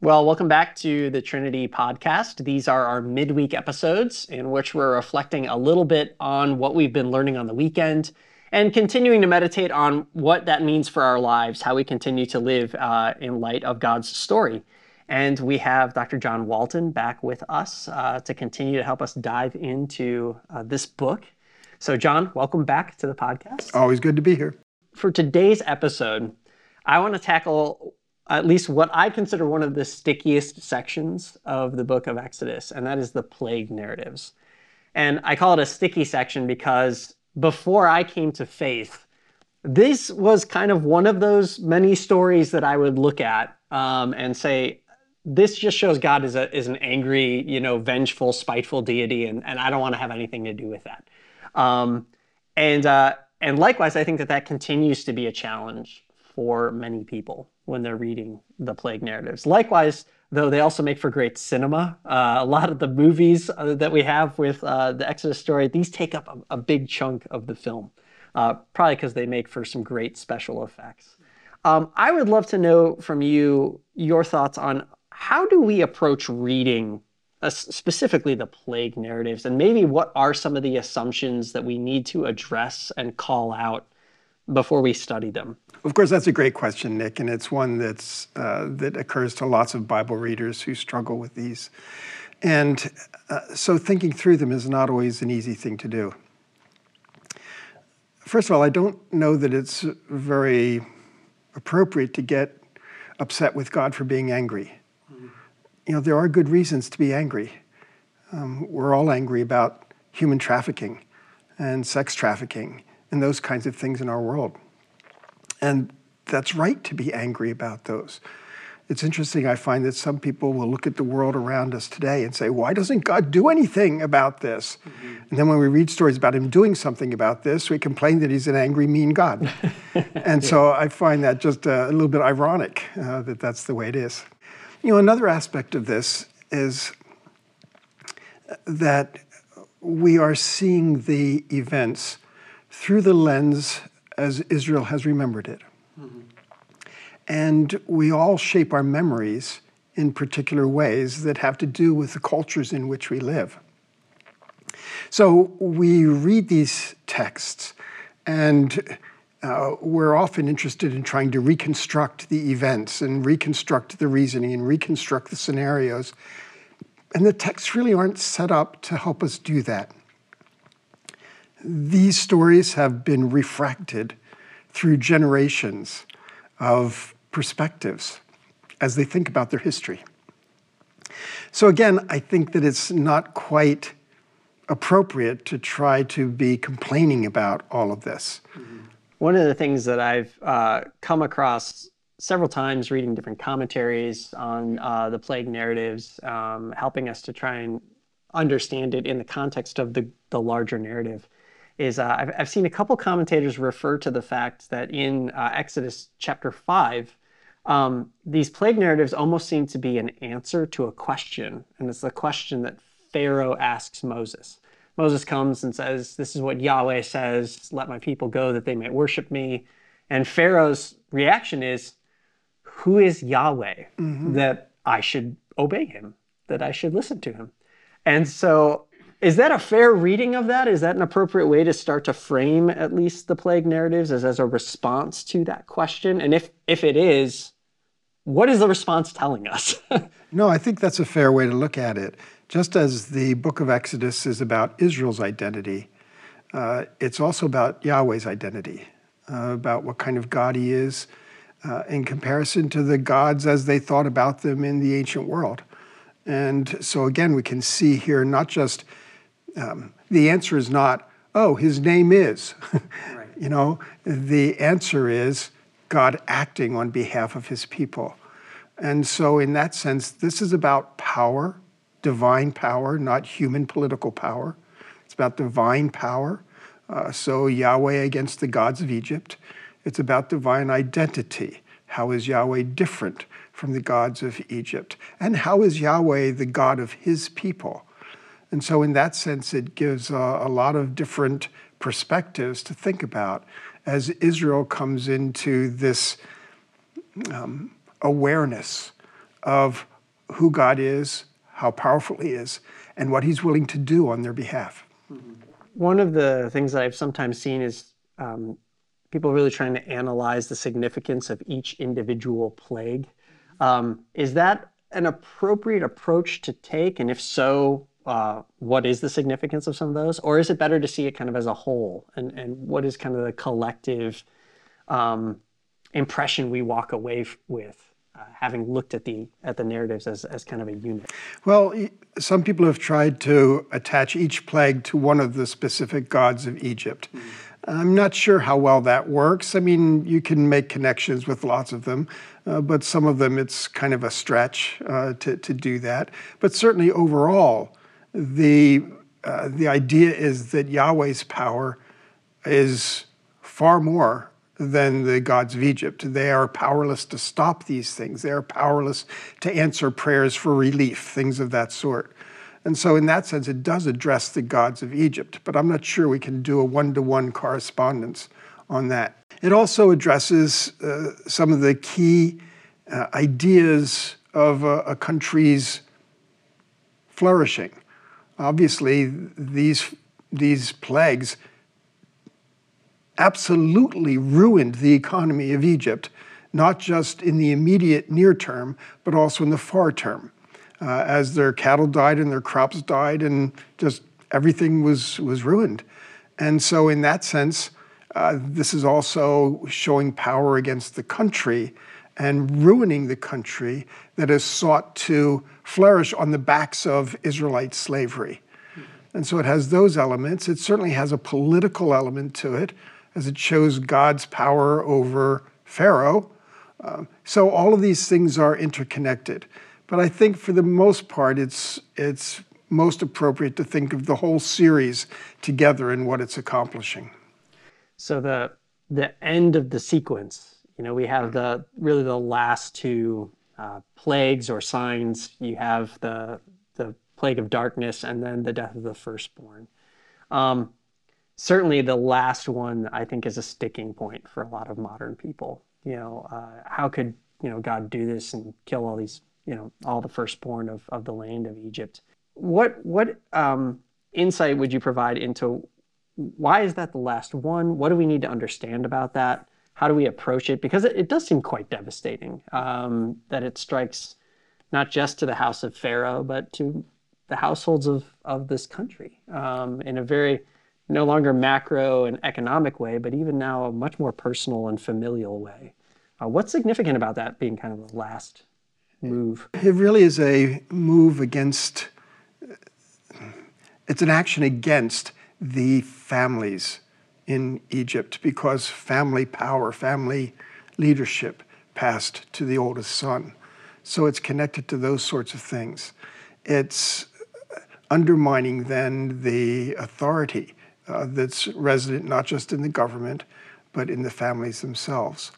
Well, welcome back to the Trinity podcast. These are our midweek episodes in which we're reflecting a little bit on what we've been learning on the weekend and continuing to meditate on what that means for our lives, how we continue to live uh, in light of God's story. And we have Dr. John Walton back with us uh, to continue to help us dive into uh, this book. So, John, welcome back to the podcast. Always good to be here. For today's episode, I want to tackle at least what I consider one of the stickiest sections of the book of Exodus, and that is the plague narratives. And I call it a sticky section because before I came to faith, this was kind of one of those many stories that I would look at um, and say, this just shows God is, a, is an angry, you know, vengeful, spiteful deity, and, and I don't want to have anything to do with that. Um, and, uh, and likewise, I think that that continues to be a challenge for many people when they're reading the plague narratives. Likewise, though, they also make for great cinema. Uh, a lot of the movies uh, that we have with uh, the Exodus story, these take up a, a big chunk of the film, uh, probably because they make for some great special effects. Um, I would love to know from you your thoughts on how do we approach reading uh, specifically the plague narratives, and maybe what are some of the assumptions that we need to address and call out before we study them? Of course, that's a great question, Nick, and it's one that's uh, that occurs to lots of Bible readers who struggle with these. And uh, so, thinking through them is not always an easy thing to do. First of all, I don't know that it's very appropriate to get upset with God for being angry. You know, there are good reasons to be angry. Um, we're all angry about human trafficking and sex trafficking and those kinds of things in our world. And that's right to be angry about those. It's interesting, I find that some people will look at the world around us today and say, Why doesn't God do anything about this? Mm-hmm. And then when we read stories about Him doing something about this, we complain that He's an angry, mean God. and so I find that just a, little bit ironic uh, that that's the way it is. You know, another aspect of this is that we are seeing the events through the lens as Israel has remembered it. Mm-hmm. And we all shape our memories in particular ways that have to do with the cultures in which we live. So we read these texts, and uh, we're often interested in trying to reconstruct the events and reconstruct the reasoning and reconstruct the scenarios. And the texts really aren't set up to help us do that. These stories have been refracted through generations of perspectives as they think about their history. So, again, I think that it's not quite appropriate to try to be complaining about all of this. Mm-hmm. One of the things that I've uh, come across several times reading different commentaries on uh, the plague narratives, um, helping us to try and understand it in the context of the, the larger narrative, is uh, I've, I've, seen a couple commentators refer to the fact that in uh, Exodus chapter 5, um, these plague narratives almost seem to be an answer to a question. And it's the question that Pharaoh asks Moses. Moses comes and says, This is what Yahweh says, let my people go that they may worship me. And Pharaoh's reaction is, Who is Yahweh mm-hmm. that I should obey him, that I should listen to him? And so is that a fair reading of that? Is that an appropriate way to start to frame at least the plague narratives as, as a response to that question? And if if it is, what is the response telling us? no, I think that's a fair way to look at it. Just as the book of Exodus is about Israel's identity, uh, it's also about Yahweh's identity, uh, about what kind of God he is uh, in comparison to the gods as they thought about them in the ancient world. And so, again, we can see here not just um, the answer is not, oh, his name is. right. You know, the answer is God acting on behalf of his people. And so, in that sense, this is about power, divine power, not human political power. It's about divine power. Uh, so, Yahweh against the gods of Egypt. It's about divine identity. How is Yahweh different from the gods of Egypt? And how is Yahweh the God of his people? And so, in that sense, it gives a, a lot of different perspectives to think about as Israel comes into this um, awareness of who God is, how powerful He is, and what He's willing to do on their behalf. One of the things that I've sometimes seen is um, people really trying to analyze the significance of each individual plague. Um, is that an appropriate approach to take? And if so, uh, what is the significance of some of those? Or is it better to see it kind of as a whole? And, and what is kind of the collective um, impression we walk away with? Uh, having looked at the at the narratives as, as kind of a unit. Well, some people have tried to attach each plague to one of the specific gods of Egypt. Mm. I'm not sure how well that works. I mean, you can make connections with lots of them, uh, but some of them it's kind of a stretch uh, to, to do that. But certainly overall, the, uh, the idea is that Yahweh's power is far more than the gods of Egypt. They are powerless to stop these things. They are powerless to answer prayers for relief, things of that sort. And so, in that sense, it does address the gods of Egypt, but I'm not sure we can do a one to one correspondence on that. It also addresses uh, some of the key uh, ideas of a, a country's flourishing. Obviously, these, these plagues absolutely ruined the economy of Egypt, not just in the immediate near term, but also in the far term. Uh, as their cattle died and their crops died, and just everything was, was ruined. And so, in that sense, uh, this is also showing power against the country and ruining the country that has sought to flourish on the backs of Israelite slavery. And so it has those elements. It certainly has a political element to it as it shows God's power over Pharaoh. Uh, so all of these things are interconnected. But I think for the most part, it's, it's most appropriate to think of the whole series together and what it's accomplishing. So the, the end of the sequence, you know, we have the really the last two uh, plagues or signs. You have the, the plague of darkness and then the death of the firstborn. Um, certainly the last one I think is a sticking point for a lot of modern people. You know, uh, how could you know God do this and kill all these you know all the firstborn of, of the land of Egypt? What what um, insight would you provide into why is that the last one? What do we need to understand about that? How do we approach it? Because it, it does seem quite devastating um, that it strikes not just to the house of Pharaoh, but to the households of, of this country um, in a very no longer macro and economic way, but even now a much more personal and familial way. Uh, what's significant about that being kind of the last move? It really is a move against, it's an action against the families in Egypt because family power, family leadership passed to the oldest son. So it's connected to those sorts of things. It's undermining then the authority uh, that's resident not just in the government, but in the families themselves.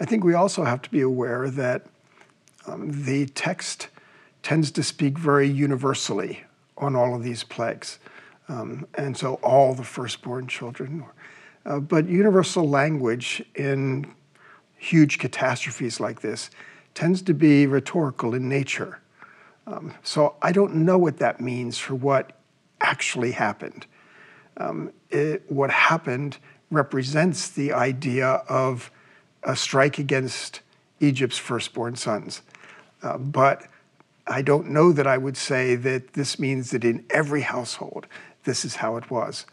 I think we also have to be aware that um, the text tends to speak very universally on all of these plagues. Um, and so all the firstborn children. Uh, but universal language in huge catastrophes like this tends to be rhetorical in nature. Um, so I don't know what that means for what actually happened um, it, what happened represents the idea of a strike against Egypt's firstborn sons. Uh, but I don't know that I would say that this means that in every household, this is how it was.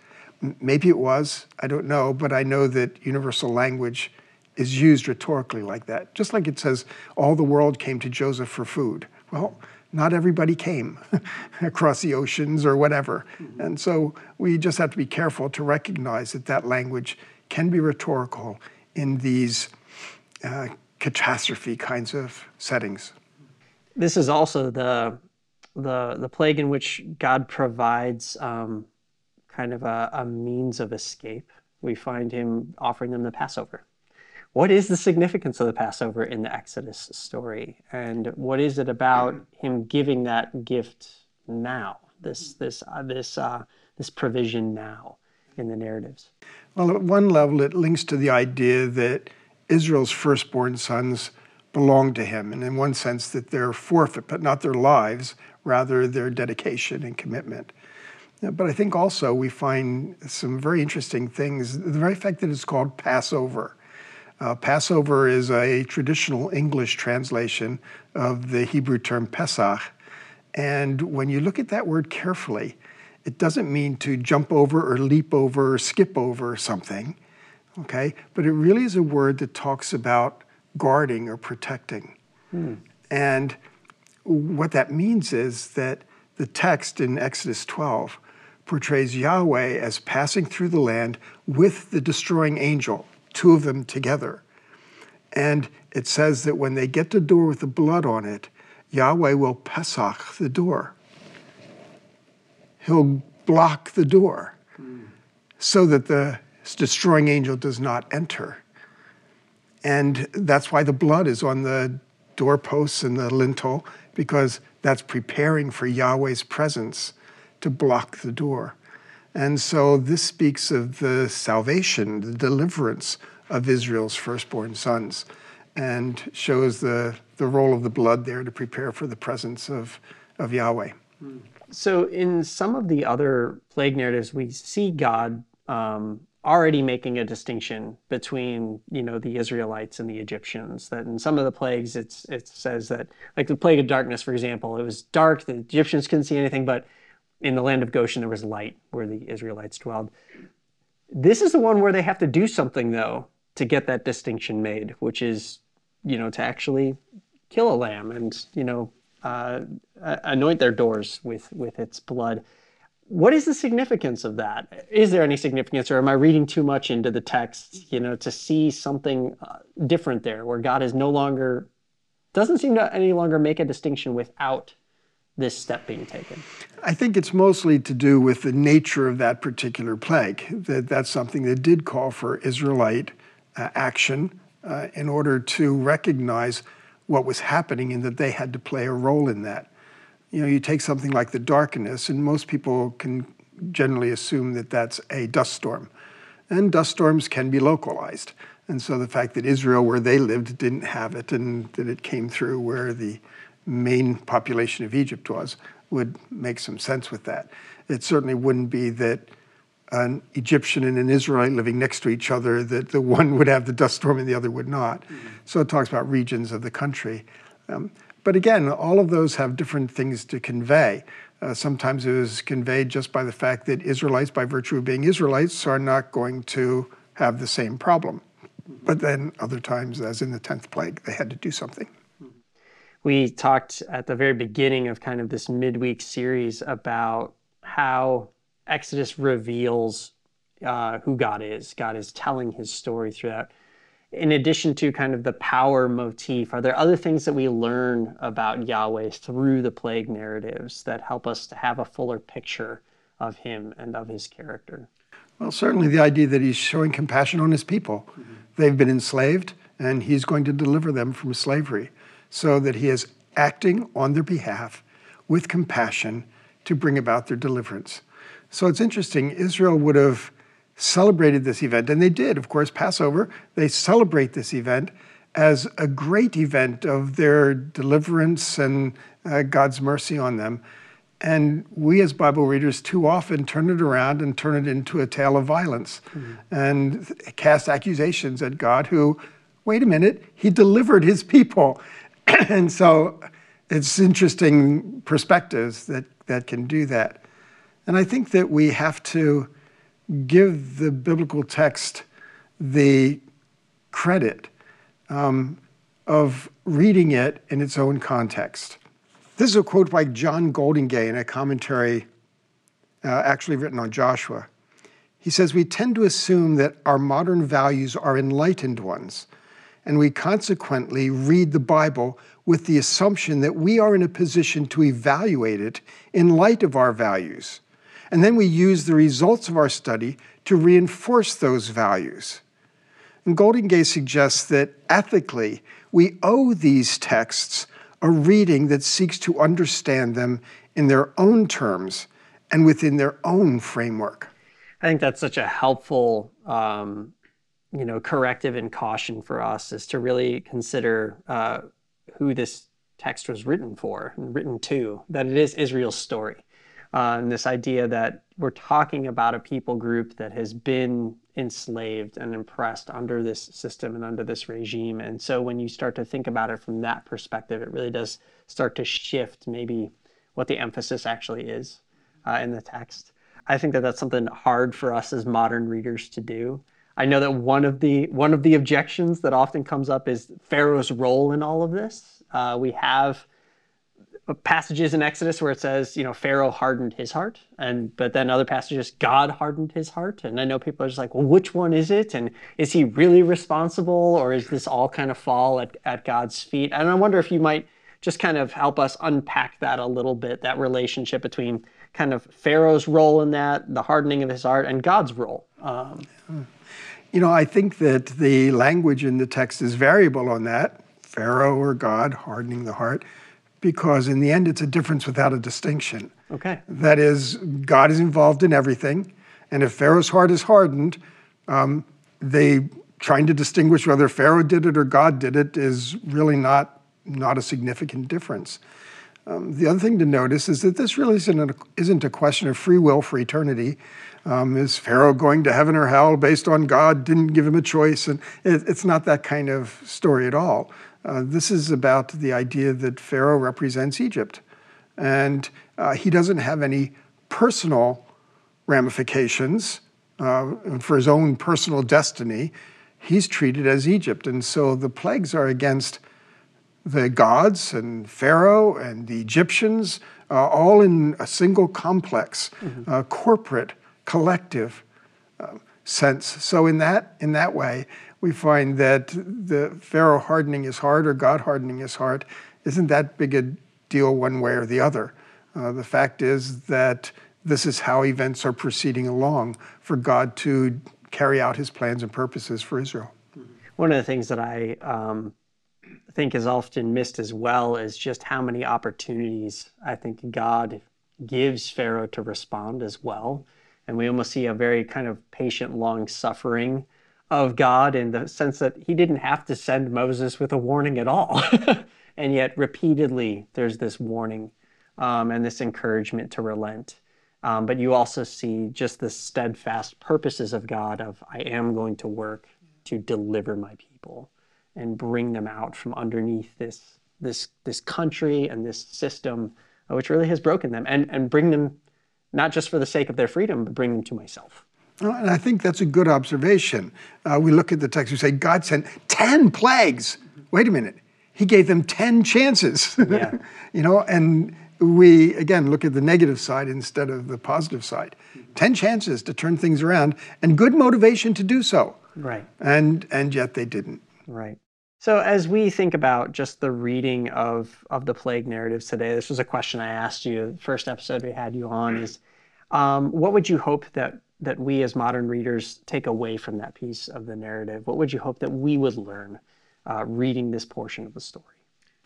M- maybe it was, I don't know, but I know that universal language is used rhetorically like that. Just like it says, all the world came to Joseph for food. Well, not everybody came across the oceans or whatever. Mm-hmm. And so we just have to be careful to recognize that that language can be rhetorical in these uh, catastrophe kinds of settings. This is also the the the plague in which God provides um, kind of a, a means of escape. We find Him offering them the Passover what is the significance of the Passover in the Exodus story? And what is it about him giving that gift now, this, this, uh, this, uh, this provision now in the narratives? Well, at one level, it links to the idea that Israel's firstborn sons belong to him, and in one sense that they're forfeit, but not their lives, rather their dedication and commitment. But I think also we find some very interesting things. The very fact that it's called Passover. Uh, Passover is a traditional English translation of the Hebrew term Pesach. And when you look at that word carefully, it doesn't mean to jump over or leap over or skip over something, okay? But it really is a word that talks about guarding or protecting. Hmm. And what that means is that the text in Exodus 12 portrays Yahweh as passing through the land with the destroying angel, two of them together. And it says that when they get the door with the blood on it, Yahweh will Pesach the door. He'll block the door so that the destroying angel does not enter. And that's why the blood is on the doorposts and the lintel, because that's preparing for Yahweh's presence to block the door. And so this speaks of the salvation, the deliverance of Israel's firstborn sons, and shows the, the role of the blood there to prepare for the presence of, of Yahweh. So, in some of the other plague narratives, we see God um, already making a distinction between you know the Israelites and the Egyptians. That in some of the plagues, it's it says that like the plague of darkness, for example, it was dark. The Egyptians couldn't see anything, but in the land of Goshen, there was light where the Israelites dwelled. This is the one where they have to do something, though, to get that distinction made, which is, you know, to actually kill a lamb and, you know, uh, anoint their doors with, with its blood. What is the significance of that? Is there any significance, or am I reading too much into the text, you know, to see something uh, different there, where God is no longer, doesn't seem to any longer make a distinction without this step being taken? I think it's mostly to do with the nature of that particular plague. That that's something that did call for Israelite uh, action uh, in order to recognize what was happening and that they had to play a role in that. You know, you take something like the darkness, and most people can generally assume that that's a dust storm. And dust storms can be localized. And so the fact that Israel, where they lived, didn't have it, and that it came through where the main population of Egypt was, would make some sense with that. It certainly wouldn't be that an Egyptian and an Israelite living next to each other, that the one would have the dust storm and the other would not. Mm-hmm. So it talks about regions of the country. Um, but again, all of those have different things to convey. Uh, sometimes it was conveyed just by the fact that Israelites, by virtue of being Israelites, are not going to have the same problem. But then other times, as in the 10th plague, they had to do something we talked at the very beginning of kind of this midweek series about how Exodus reveals uh, who God is. God is telling his story throughout. In addition to kind of the power motif, are there other things that we learn about Yahweh through the plague narratives that help us to have a fuller picture of him and of his character? Well, certainly the idea that he's showing compassion on his people. Mm-hmm. They've been enslaved, and he's going to deliver them from slavery so that he is acting on their behalf with compassion to bring about their deliverance. So it's interesting, Israel would have celebrated this event, and they did, of course, Passover. They celebrate this event as a great event of their deliverance and uh, God's mercy on them. And we, as Bible readers, too often turn it around and turn it into a tale of violence mm-hmm. and cast accusations at God, who, wait a minute, he delivered his people. and so it's interesting perspectives that, that can do that. And I think that we have to give the biblical text the credit um, of reading it in its own context. This is a quote by John Goldingay in a commentary uh, actually written on Joshua. He says, We tend to assume that our modern values are enlightened ones and we consequently read the Bible with the assumption that we are in a position to evaluate it in light of our values. And then we use the results of our study to reinforce those values. And Goldingay suggests that ethically, we owe these texts a reading that seeks to understand them in their own terms and within their own framework. I think that's such a helpful um, you know, corrective and caution for us is to really consider uh, who this text was written for and written to, that it is Israel's story. Uh, and this idea that we're talking about a people group that has been enslaved and oppressed under this system and under this regime. And so when you start to think about it from that perspective, it really does start to shift maybe what the emphasis actually is uh, in the text. I think that that's something hard for us as modern readers to do. I know that one of the one of the objections that often comes up is Pharaoh's role in all of this. Uh, we have passages in Exodus where it says, you know, Pharaoh hardened his heart, and but then other passages, God hardened his heart. And I know people are just like, well, which one is it? And is he really responsible, or is this all kind of fall at, at God's feet? And I wonder if you might just kind of help us unpack that a little bit, that relationship between kind of Pharaoh's role in that, the hardening of his heart, and God's role. Um, you know, I think that the language in the text is variable on that. Pharaoh or God hardening the heart because in the end, it's a difference without a distinction. Okay. That is, God is involved in everything. And if Pharaoh's heart is hardened, um, they trying to distinguish whether Pharaoh did it or God did it is really not, not a significant difference. Um, the other thing to notice is that this really isn't a, isn't a question of free will for eternity. Um, is Pharaoh going to heaven or hell based on God didn't give him a choice? And it, it's not that kind of story at all. Uh, this is about the idea that Pharaoh represents Egypt. And uh, he doesn't have any personal ramifications uh, for his own personal destiny. He's treated as Egypt. And so the plagues are against the gods and Pharaoh and the Egyptians, uh, all in a single complex, mm-hmm. Uh, corporate, collective sense. So in that in that way, we find that the Pharaoh hardening his heart or God hardening his heart isn't that big a deal one way or the other. Uh, the fact is that this is how events are proceeding along for God to carry out his plans and purposes for Israel. One of the things that I um, think is often missed as well is just how many opportunities I think God gives Pharaoh to respond as well. And we almost see a very kind of patient, long suffering of God in the sense that he didn't have to send Moses with a warning at all. and yet, repeatedly, there's this warning um, and this encouragement to relent. Um, but you also see just the steadfast purposes of God of I am going to work to deliver my people and bring them out from underneath this this this country and this system which really has broken them and and bring them not just for the sake of their freedom but bring them to myself and I think that's a good observation. Uh, we look at the text, we say, God sent 10 plagues. Wait a minute. He gave them 10 chances. Yeah. you know, and we, again, look at the negative side instead of the positive side. 10 chances to turn things around and good motivation to do so. Right. And, and yet they didn't. Right. So as we think about just the reading of, of the plague narratives today, this was a question I asked you, the first episode we had you on is, um, what would you hope that that we as modern readers take away from that piece of the narrative? What would you hope that we would learn uh, reading this portion of the story?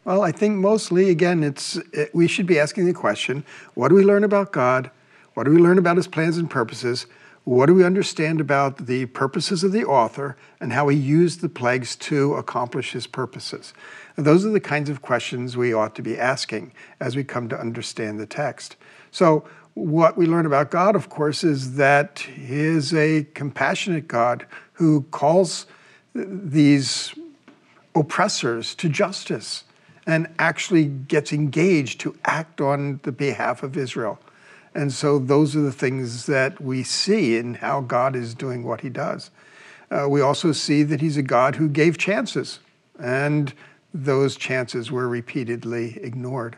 Well, I think mostly, again, it's it, we should be asking the question: What do we learn about God? What do we learn about His plans and purposes? What do we understand about the purposes of the author and how he used the plagues to accomplish his purposes? And those are the kinds of questions we ought to be asking as we come to understand the text. So, what we learn about God, of course, is that He is a compassionate God who calls these oppressors to justice and actually gets engaged to act on the behalf of Israel. And so those are the things that we see in how God is doing what He does. Uh, we also see that He's a God who gave chances, and those chances were repeatedly ignored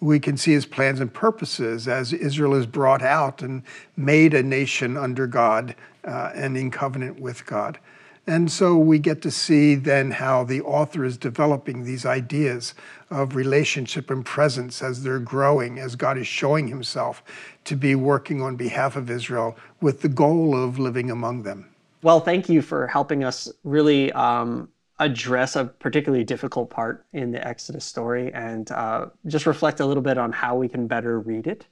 we can see his plans and purposes as Israel is brought out and made a nation under God uh, and in covenant with God. And so we get to see then how the author is developing these ideas of relationship and presence as they're growing, as God is showing himself to be working on behalf of Israel with the goal of living among them. Well, thank you for helping us really um, address a particularly difficult part in the Exodus story and uh, just reflect a little bit on how we can better read it.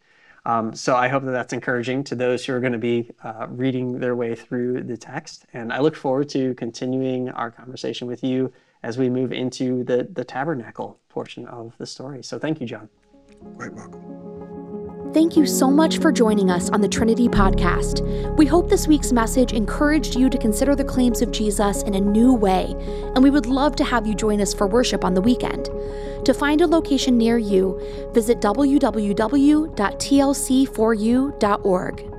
Um, so I hope that that's encouraging to those who are going to be uh, reading their way through the text. And I look forward to continuing our conversation with you as we move into the, the tabernacle portion of the story. So thank you, John. Quite welcome. Thank you so much for joining us on the Trinity Podcast. We hope this week's message encouraged you to consider the claims of Jesus in a new way, and we would love to have you join us for worship on the weekend. To find a location near you, visit www.tlc4u.org.